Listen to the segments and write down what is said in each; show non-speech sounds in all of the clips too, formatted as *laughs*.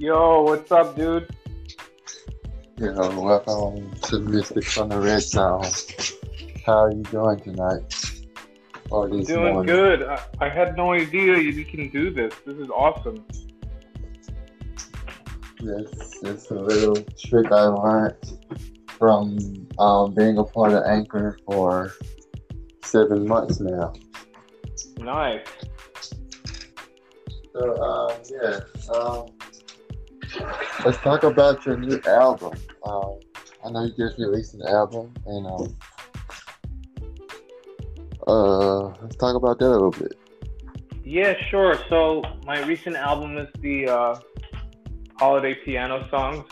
Yo, what's up, dude? Yo, welcome to Mystic from the Red Zone. How are you doing tonight? Or this doing morning? good. I, I had no idea you can do this. This is awesome. Yes, it's a little trick I learned from um, being a part of Anchor for seven months now. Nice. So, um, yeah. Um, let's talk about your new album. Um, I know you just released an album, and um, uh, let's talk about that a little bit. Yeah, sure. So my recent album is the uh, holiday piano songs.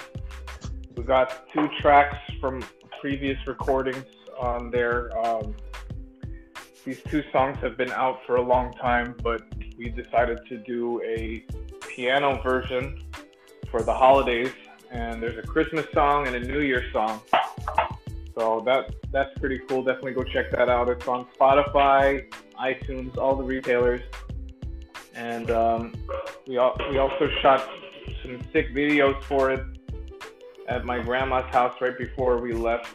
We got two tracks from previous recordings on there. Um, these two songs have been out for a long time, but we decided to do a piano version for the holidays, and there's a Christmas song and a New Year song. So that that's pretty cool. Definitely go check that out. It's on Spotify, iTunes, all the retailers, and um, we al- we also shot some sick videos for it at my grandma's house right before we left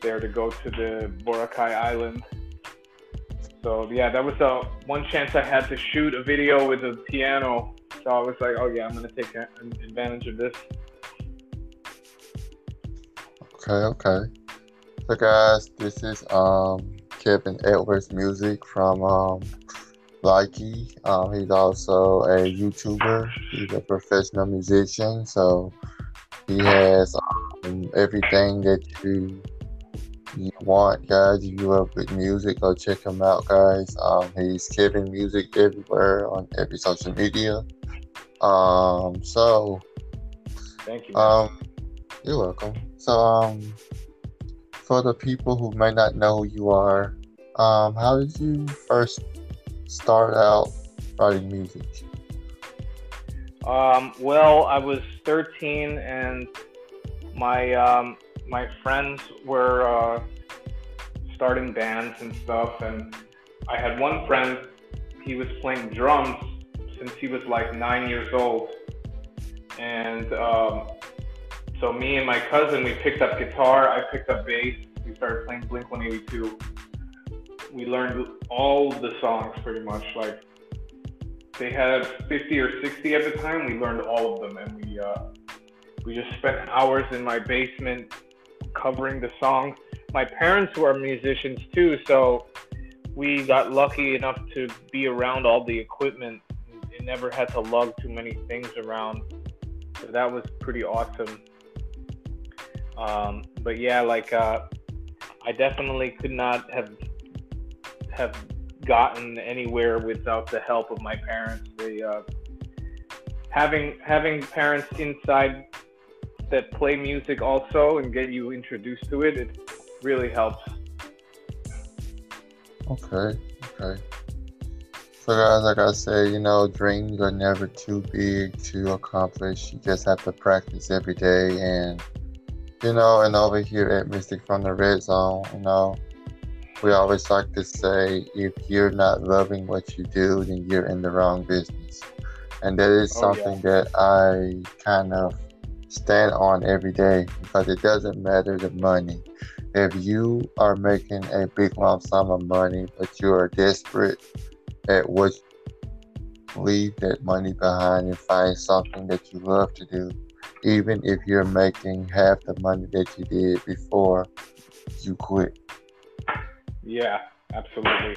there to go to the Boracay Island. So yeah, that was the one chance I had to shoot a video with a piano so I was like, oh yeah, I'm gonna take advantage of this. Okay, okay. So guys, this is um Kevin Edwards music from um Likee. Um, he's also a YouTuber. He's a professional musician, so he has um, everything that you you want, guys. If you love good music, go check him out, guys. Um, he's Kevin Music everywhere on every social media. Um, so thank you. Um, you're welcome. So, um, for the people who may not know who you are, um, how did you first start out writing music? Um, well, I was 13 and my um, my friends were uh, starting bands and stuff, and I had one friend. He was playing drums since he was like nine years old. And um, so me and my cousin, we picked up guitar. I picked up bass. We started playing Blink 182. We learned all the songs pretty much. Like they had 50 or 60 at the time. We learned all of them, and we uh, we just spent hours in my basement covering the songs. My parents were musicians too, so we got lucky enough to be around all the equipment never had to lug too many things around. So that was pretty awesome. Um, but yeah, like uh, I definitely could not have have gotten anywhere without the help of my parents. They uh, having having parents inside that play music also and get you introduced to it, it really helps. Okay, okay. So guys, like I said, you know, dreams are never too big to accomplish. You just have to practice every day and you know, and over here at Mystic from the Red Zone, you know, we always like to say if you're not loving what you do, then you're in the wrong business. And that is oh, something yeah. that I kind of stand on every day because it doesn't matter the money. If you are making a big lump sum of money, but you are desperate at what leave that money behind and find something that you love to do, even if you're making half the money that you did before you quit. Yeah, absolutely.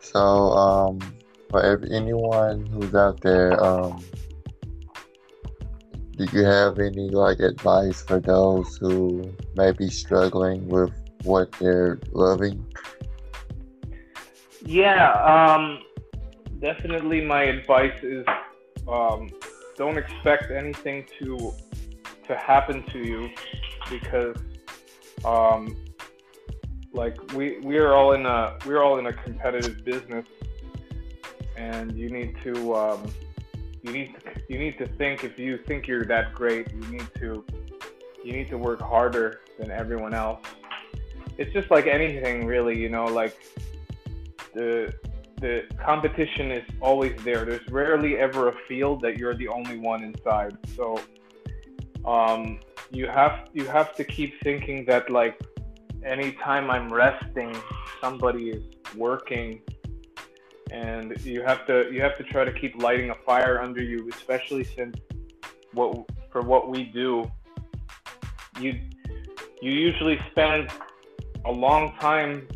So, um, for every, anyone who's out there, um, do you have any like advice for those who may be struggling with what they're loving? Yeah, um, definitely. My advice is um, don't expect anything to to happen to you because, um, like we we are all in a we're all in a competitive business, and you need to um, you need to, you need to think if you think you're that great, you need to you need to work harder than everyone else. It's just like anything, really. You know, like the the competition is always there. There's rarely ever a field that you're the only one inside. So um, you have you have to keep thinking that like anytime I'm resting, somebody is working, and you have to you have to try to keep lighting a fire under you, especially since what for what we do, you you usually spend a long time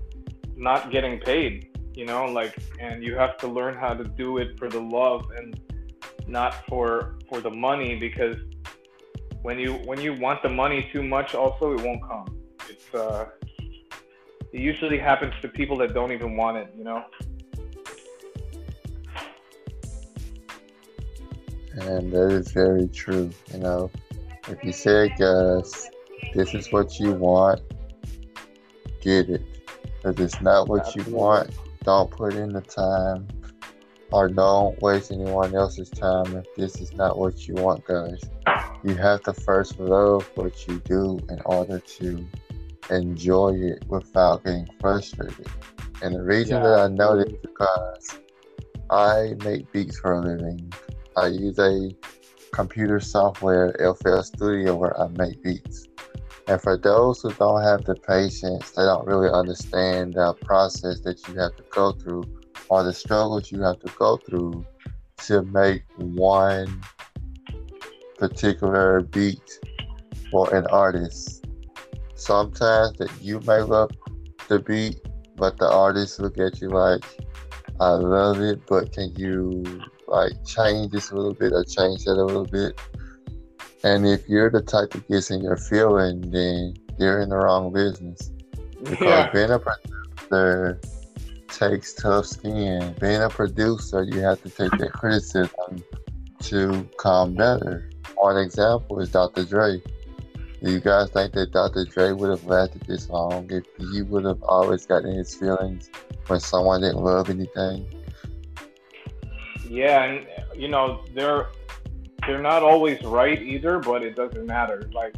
not getting paid you know like and you have to learn how to do it for the love and not for for the money because when you when you want the money too much also it won't come. It's uh it usually happens to people that don't even want it you know? And that is very true you know? If you say gus this is what you want get it. If it's not what Absolutely. you want don't put in the time or don't waste anyone else's time if this is not what you want, guys. You have to first love what you do in order to enjoy it without getting frustrated. And the reason yeah. that I know this is because I make beats for a living. I use a computer software, FL Studio, where I make beats. And for those who don't have the patience, they don't really understand the process that you have to go through or the struggles you have to go through to make one particular beat for an artist. Sometimes that you may love the beat, but the artist look at you like, I love it, but can you like change this a little bit or change that a little bit? And if you're the type that gets in your feeling, then you're in the wrong business. Because yeah. being a producer takes tough skin. Being a producer, you have to take that criticism to come better. One example is Dr. Dre. Do you guys think that Dr. Dre would have lasted this long if he would have always gotten his feelings when someone didn't love anything? Yeah, and you know, there they're not always right either, but it doesn't matter. Like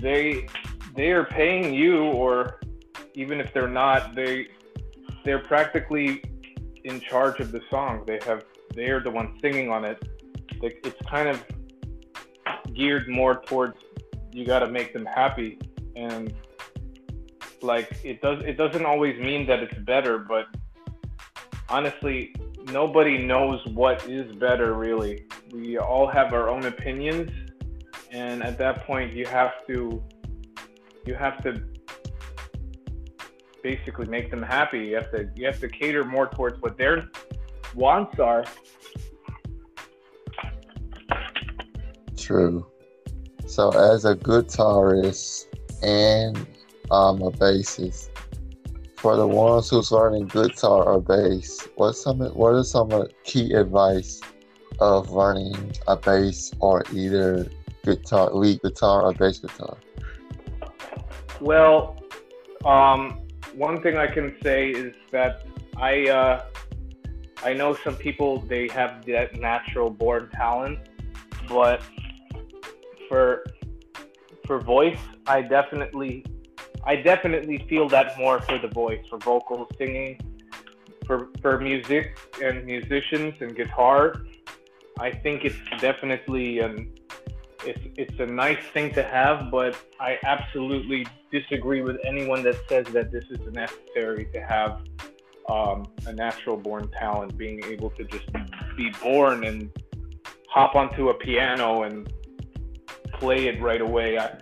they they are paying you, or even if they're not, they they're practically in charge of the song. They have they are the ones singing on it. It's kind of geared more towards you got to make them happy, and like it does it doesn't always mean that it's better, but honestly, nobody knows what is better really. We all have our own opinions, and at that point, you have to you have to basically make them happy. You have to you have to cater more towards what their wants are. True. So, as a guitarist and um, a bassist, for the ones who's learning guitar or bass, what's some what are some key advice of learning a bass or either guitar, lead guitar or bass guitar? Well, um, one thing I can say is that I uh, I know some people they have that natural born talent, but for for voice, I definitely I definitely feel that more for the voice, for vocals, singing, for for music and musicians and guitar. I think it's definitely um, it's it's a nice thing to have, but I absolutely disagree with anyone that says that this is necessary to have um, a natural born talent, being able to just be born and hop onto a piano and play it right away. I,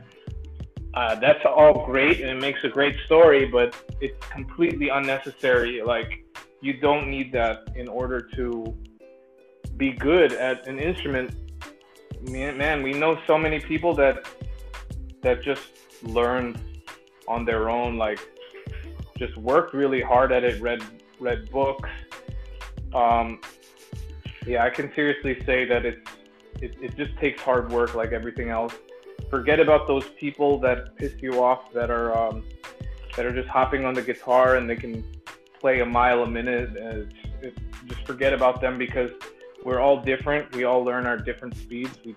uh, that's all great and it makes a great story, but it's completely unnecessary. Like, you don't need that in order to be good at an instrument. Man, we know so many people that that just learned on their own, like just worked really hard at it, read read books. Um, yeah, I can seriously say that it's it, it just takes hard work like everything else forget about those people that piss you off that are um, that are just hopping on the guitar and they can play a mile a minute. And it's, just forget about them because we're all different. We all learn our different speeds. We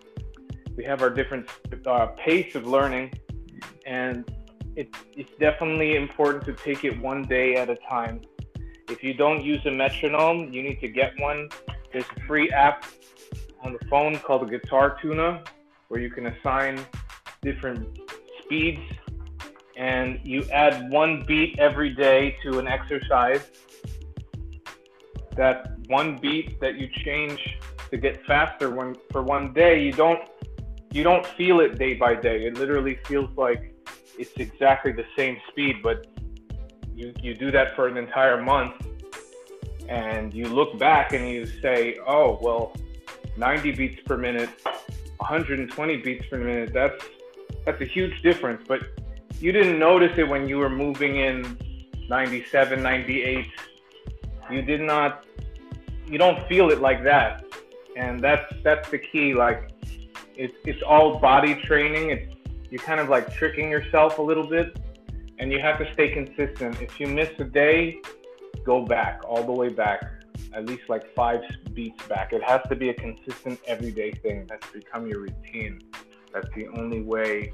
we have our different uh, pace of learning, and it's it's definitely important to take it one day at a time. if you don't use a metronome, you need to get one. There's a free app on the phone called the Guitar Tuner where you can assign different speeds and you add one beat every day to an exercise. That one beat that you change to get faster when for one day, you don't you don't feel it day by day. It literally feels like it's exactly the same speed, but you you do that for an entire month and you look back and you say, "Oh, well, 90 beats per minute, 120 beats per minute. That's that's a huge difference, but you didn't notice it when you were moving in 97, 98. You did not you don't feel it like that. And that's that's the key like it's it's all body training. It's you're kind of like tricking yourself a little bit and you have to stay consistent. If you miss a day, go back all the way back at least like five beats back. It has to be a consistent everyday thing. That's become your routine. That's the only way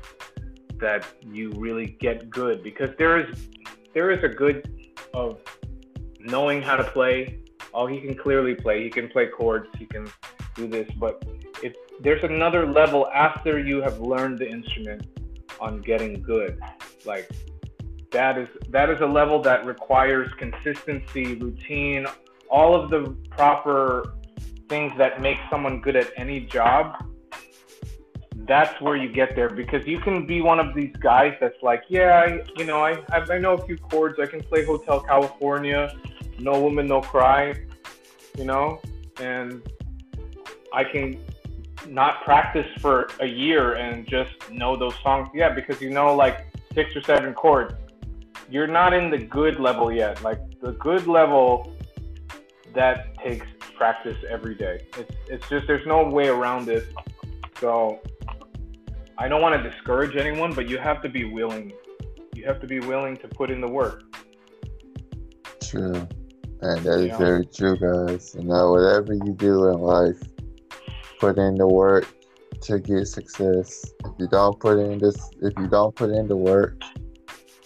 that you really get good because there is there is a good of knowing how to play. Oh, he can clearly play. He can play chords. He can do this. But if there's another level after you have learned the instrument on getting good, like that is that is a level that requires consistency, routine, all of the proper things that make someone good at any job, that's where you get there because you can be one of these guys that's like, yeah, I, you know, I, I know a few chords. I can play Hotel California, No Woman, No Cry, you know, and I can not practice for a year and just know those songs. Yeah, because you know like six or seven chords. You're not in the good level yet. Like the good level that takes practice every day. It's it's just there's no way around it. So I don't want to discourage anyone, but you have to be willing. You have to be willing to put in the work. True. And that is very true, guys. You uh, know, whatever you do in life, put in the work to get success. If you don't put in this, if you don't put in the work,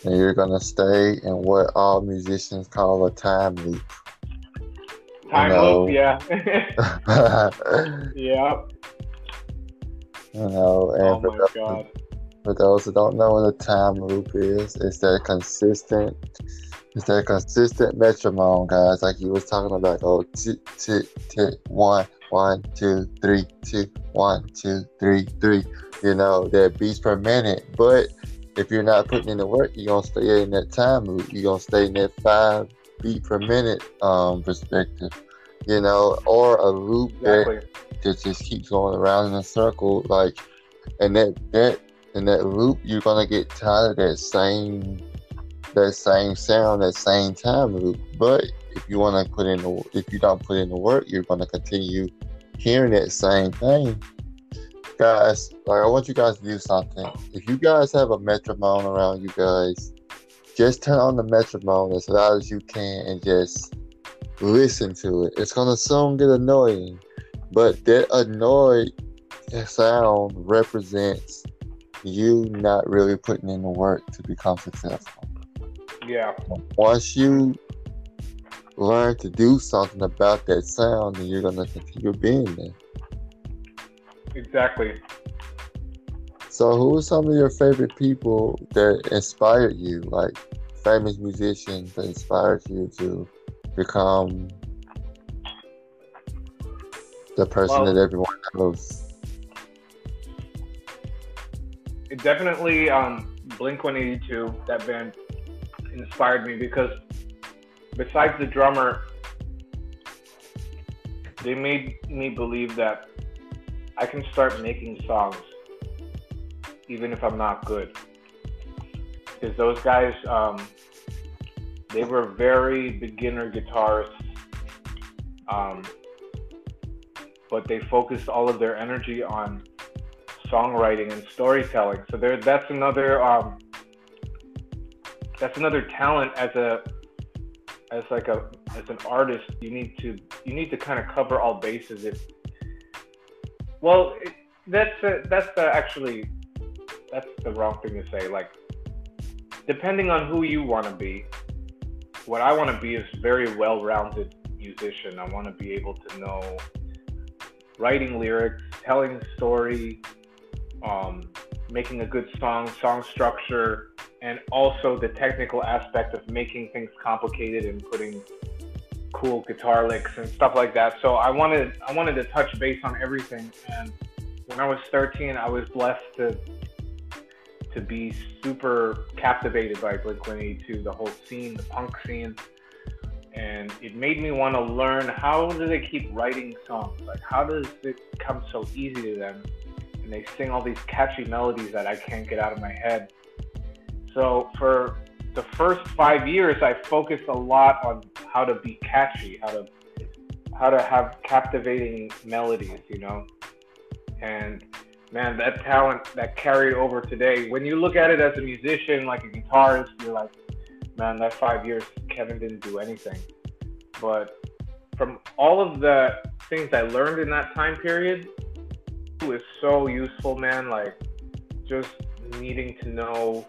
then you're gonna stay in what all musicians call a time loop. Time loop, yeah. *laughs* *laughs* yeah. You know, and oh for, those, God. for those who don't know what a time loop is, it's that consistent, it's that consistent metronome, guys. Like you was talking about, oh, tick, tick, tick, one, one, two, three, two, one, two, three, three. You know, that beats per minute. But if you're not putting in the work, you're gonna stay in that time loop. You're gonna stay in that five beat per minute um, perspective, you know, or a loop exactly. that, that just keeps going around in a circle, like, and that that in that loop, you're gonna get tired of that same that same sound, that same time loop. But if you want to put in the, if you don't put in the work, you're gonna continue hearing that same thing. Guys, like I want you guys to do something. If you guys have a metronome around you guys, just turn on the metronome as loud as you can and just listen to it. It's gonna soon get annoying, but that annoyed sound represents you not really putting in the work to become successful. Yeah. Once you learn to do something about that sound, then you're gonna continue being there. Exactly. So, who are some of your favorite people that inspired you? Like famous musicians that inspired you to become the person well, that everyone knows? It definitely um, Blink 182, that band inspired me because besides the drummer, they made me believe that I can start making songs even if I'm not good. Because those guys, um, they were very beginner guitarists, um, but they focused all of their energy on songwriting and storytelling. So there, that's another um, that's another talent as a as like a as an artist. You need to you need to kind of cover all bases. If well, it, that's a, that's a, actually that's the wrong thing to say. Like, depending on who you want to be, what I want to be is very well-rounded musician. I want to be able to know writing lyrics, telling a story, um, making a good song, song structure, and also the technical aspect of making things complicated and putting cool guitar licks and stuff like that. So I wanted I wanted to touch base on everything. And when I was 13, I was blessed to to be super captivated by Blink 182, the whole scene, the punk scene. And it made me want to learn how do they keep writing songs? Like how does it come so easy to them? And they sing all these catchy melodies that I can't get out of my head. So for the first five years, I focused a lot on how to be catchy, how to how to have captivating melodies, you know. And man, that talent that carried over today. When you look at it as a musician, like a guitarist, you're like, man, that five years, Kevin didn't do anything. But from all of the things I learned in that time period, it was so useful, man. Like just needing to know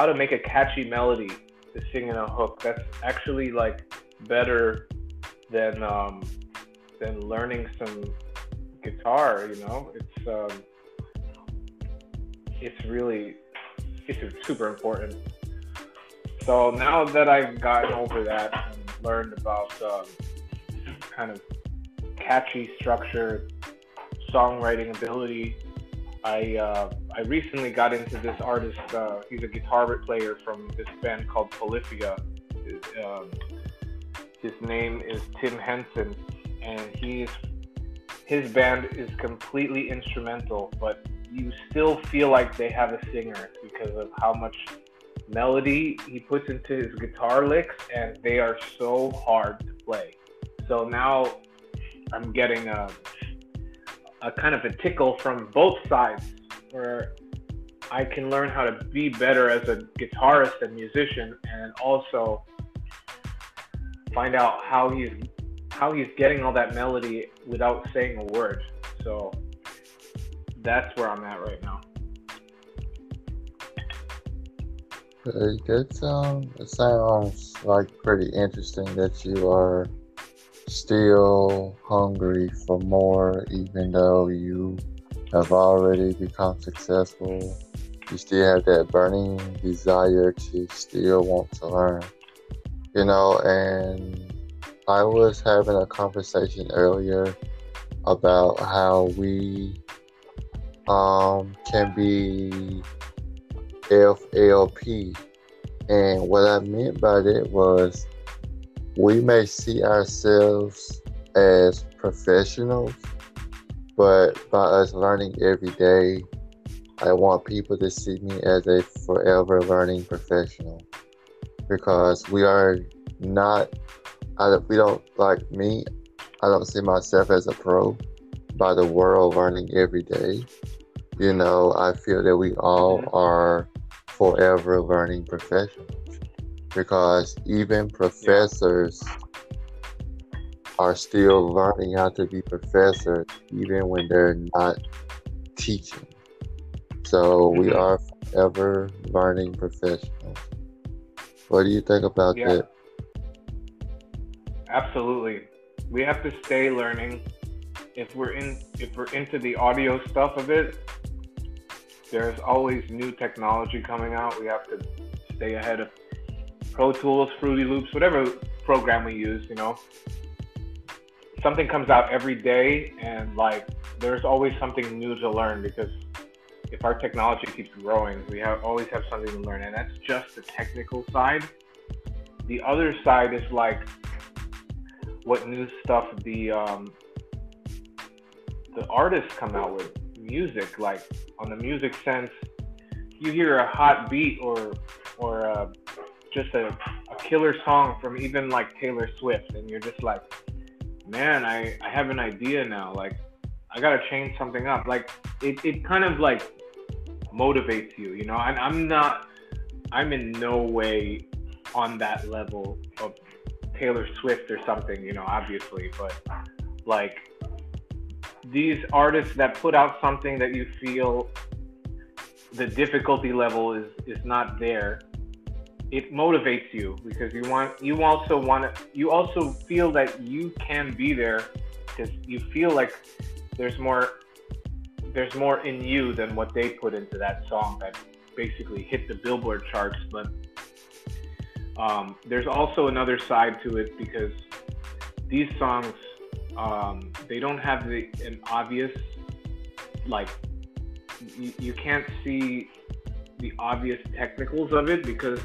how to make a catchy melody to sing in a hook. That's actually like better than um, than learning some guitar. You know, it's um, it's really it's super important. So now that I've gotten over that and learned about um, kind of catchy structure, songwriting ability, I uh, I recently got into this artist. Uh, he's a guitar player from this band called Polyphia. His, um, his name is Tim Henson, and he's his band is completely instrumental, but you still feel like they have a singer because of how much melody he puts into his guitar licks, and they are so hard to play. So now I'm getting a a kind of a tickle from both sides where I can learn how to be better as a guitarist and musician and also find out how he's how he's getting all that melody without saying a word. So that's where I'm at right now. That sounds it sounds like pretty interesting that you are still hungry for more, even though you have already become successful. You still have that burning desire to still want to learn, you know. And I was having a conversation earlier about how we um, can be FLP. And what I meant by that was we may see ourselves as professionals, but by us learning every day, I want people to see me as a forever learning professional because we are not, I, we don't like me, I don't see myself as a pro by the world learning every day. You know, I feel that we all mm-hmm. are forever learning professionals because even professors yeah. Are still learning how to be professors even when they're not teaching. So we mm-hmm. are forever learning professionals. What do you think about yeah. that? Absolutely. We have to stay learning. If we're in if we're into the audio stuff of it, there's always new technology coming out. We have to stay ahead of Pro Tools, Fruity Loops, whatever program we use, you know, something comes out every day and like there's always something new to learn because if our technology keeps growing, we have always have something to learn. And that's just the technical side. The other side is like what new stuff the um, the artists come out with music like on the music sense you hear a hot beat or or uh, just a, a killer song from even like Taylor Swift, and you're just like, man, I, I have an idea now. Like, I gotta change something up. Like, it, it kind of like motivates you, you know? And I'm not, I'm in no way on that level of Taylor Swift or something, you know, obviously, but like these artists that put out something that you feel the difficulty level is is not there it motivates you because you want you also want to you also feel that you can be there because you feel like there's more there's more in you than what they put into that song that basically hit the billboard charts but um, there's also another side to it because these songs um, they don't have the an obvious like you, you can't see the obvious technicals of it because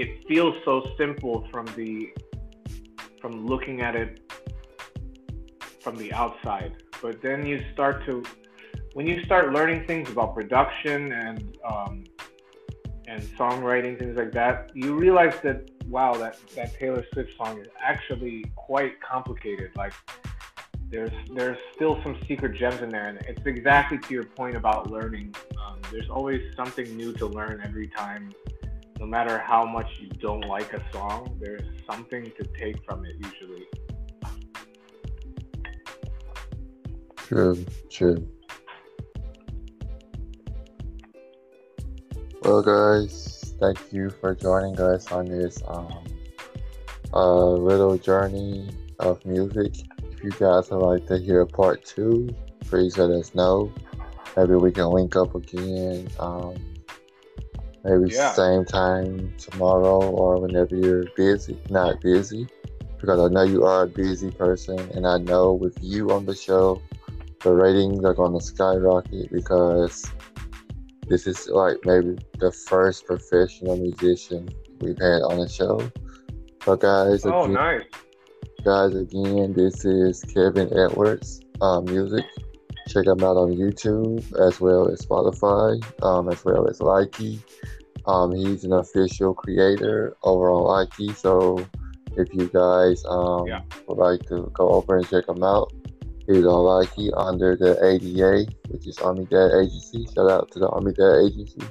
it feels so simple from the from looking at it from the outside. But then you start to when you start learning things about production and um, and songwriting things like that you realize that wow that that taylor swift song is actually quite complicated. Like there's there's still some secret gems in there. And it's exactly to your point about learning. Um, there's always something new to learn every time no matter how much you don't like a song there's something to take from it usually true true well guys thank you for joining us on this um, uh, little journey of music if you guys would like to hear part two, please let us know. Maybe we can link up again. Um, maybe yeah. same time tomorrow or whenever you're busy, not busy, because I know you are a busy person, and I know with you on the show, the ratings are going to skyrocket because this is like maybe the first professional musician we've had on the show. So, guys, oh, again, nice guys, again, this is Kevin Edwards uh, Music. Check him out on YouTube as well as Spotify, um, as well as Likee. Um, he's an official creator over on Likee, so if you guys um, yeah. would like to go over and check him out, he's on Likee under the ADA, which is Army Dad Agency. Shout out to the Army Dad Agency.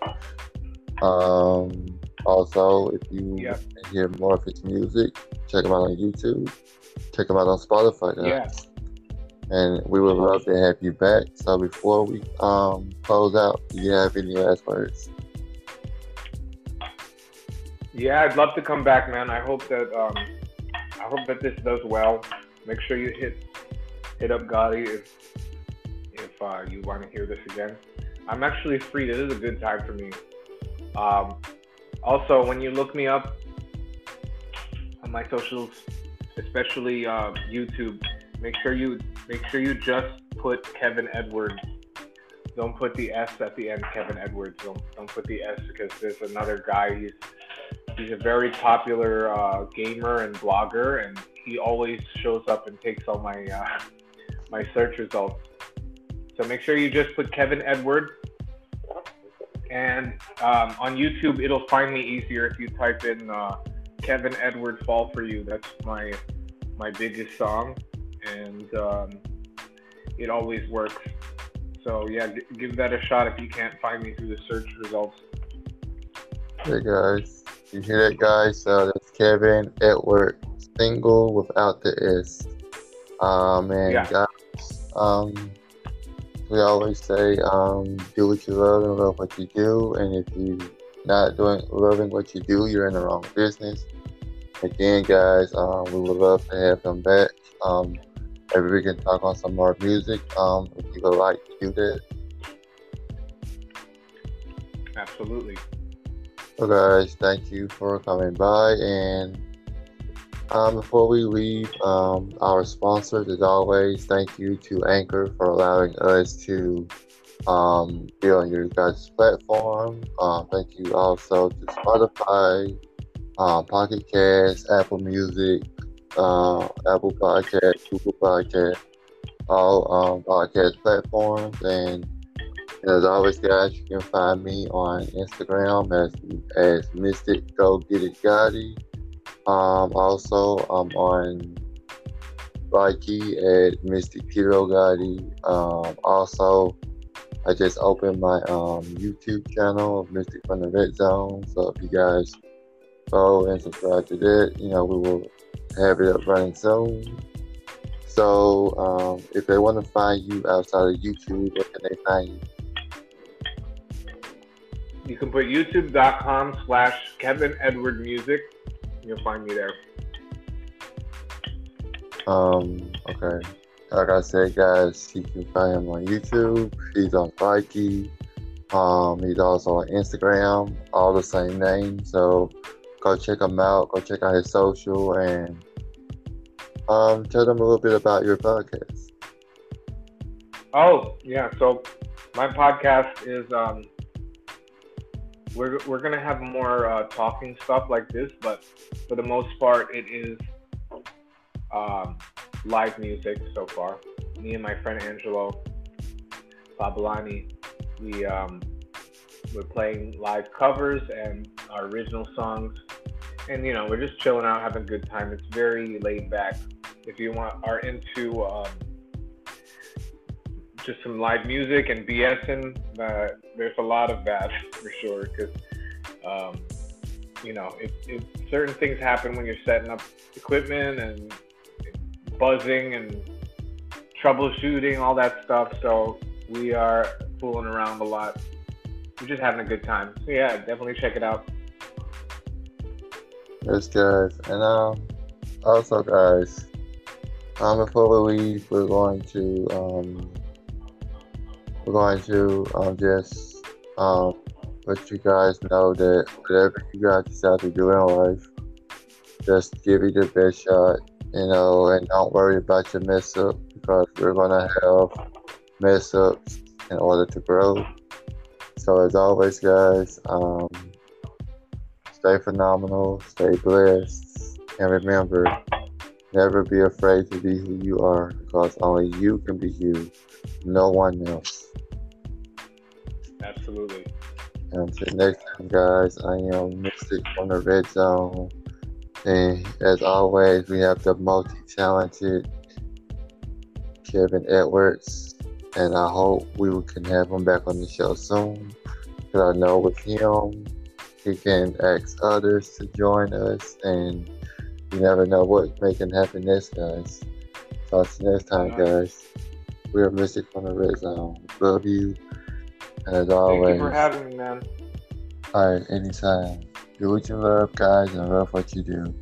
Um, also, if you yeah. hear more of his music, check him out on YouTube check him out on Spotify. Guys. Yeah. And we would love to have you back. So before we um, close out, do you have any last words? Yeah, I'd love to come back, man. I hope that um, I hope that this does well. Make sure you hit hit up Gotti if if uh, you want to hear this again. I'm actually free. This is a good time for me. Um, also, when you look me up on my socials, especially uh, YouTube, make sure you make sure you just put Kevin Edward. Don't put the S at the end, Kevin Edward. Don't don't put the S because there's another guy. He's he's a very popular uh, gamer and blogger, and he always shows up and takes all my uh, my search results. So make sure you just put Kevin Edward. And um, on YouTube, it'll find me easier if you type in uh, Kevin Edward Fall for You. That's my my biggest song, and um, it always works. So yeah, g- give that a shot if you can't find me through the search results. Hey guys, you hear that, guys? So that's Kevin Edward single without the S. Um, and yeah. guys, um, we always say, um, do what you love and love what you do. And if you're not doing loving what you do, you're in the wrong business. Again, guys, um, we would love to have him back. Um, maybe we can talk on some more music. Um, if you would like to do that. Absolutely. So, guys, thank you for coming by. And um, before we leave, um, our sponsors, as always, thank you to Anchor for allowing us to um, be on your guys' platform. Uh, thank you also to Spotify, uh, Pocket Cast, Apple Music, uh, Apple Podcast, Google Podcast, all um, podcast platforms. And as always, guys, you can find me on Instagram as as Mystic Go Get It Gotti. Um, also, I'm on Likee at Mystic Kiro Gotti. Um, also, I just opened my um, YouTube channel, Mystic from the Red Zone. So if you guys follow and subscribe to that. You know, we will have it up running soon. So um, if they want to find you outside of YouTube, where can they find you? you can put youtube.com slash Kevin Edward Music. You'll find me there. Um, okay. Like I said, guys, you can find him on YouTube. He's on Likee. Um, he's also on Instagram, all the same name. So go check him out. Go check out his social and um, tell them a little bit about your podcast. Oh yeah, so my podcast is um, we're we're gonna have more uh, talking stuff like this, but for the most part, it is um, live music so far. Me and my friend Angelo Babalani, we um, we're playing live covers and our original songs, and you know we're just chilling out, having a good time. It's very laid back. If you want are into um, just some live music and BSing, uh, there's a lot of that *laughs* for sure. Because um, you know, certain things happen when you're setting up equipment and buzzing and troubleshooting, all that stuff. So we are fooling around a lot. We're just having a good time. So yeah, definitely check it out. Yes, guys, and um, also guys, um, before we leave, we're going to um, we're going to um, just um, let you guys know that whatever you guys decide to do in life, just give it the best shot you know, and don't worry about your mess up because we're gonna have mess ups in order to grow. So as always, guys, um, stay phenomenal, stay blessed, and remember, never be afraid to be who you are because only you can be you, no one else. Absolutely. And until next time, guys, I am Mystic from the Red Zone. And as always, we have the multi talented Kevin Edwards. And I hope we can have him back on the show soon. Because I know with him, he can ask others to join us. And you never know what making happen next, guys. So until next time, guys. We are Mystic from the Red Zone. Love you. And as always. Thank you for having me, man. Alright, anytime. Do what you love, guys, and love what you do.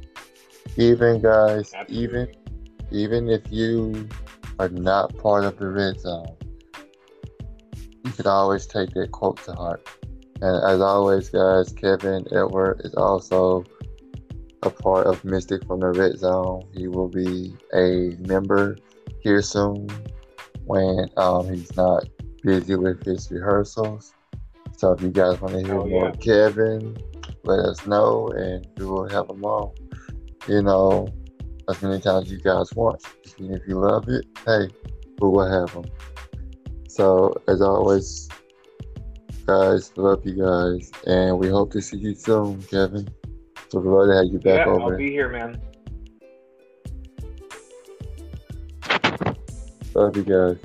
Even guys, Absolutely. even even if you are not part of the red zone, you could always take that quote to heart. And as always, guys, Kevin Edward is also a part of Mystic from the Red Zone. He will be a member here soon when um, he's not busy with his rehearsals. So if you guys want to hear Oh, more yeah. Kevin, let us know and we will have him on. You know, as many times as you guys want. And if you love it, hey, we will have him. So as always, guys, love you guys, and we hope to see you soon, Kevin. So we'd love to have you back yeah, over. I'll be here, man. Love you guys.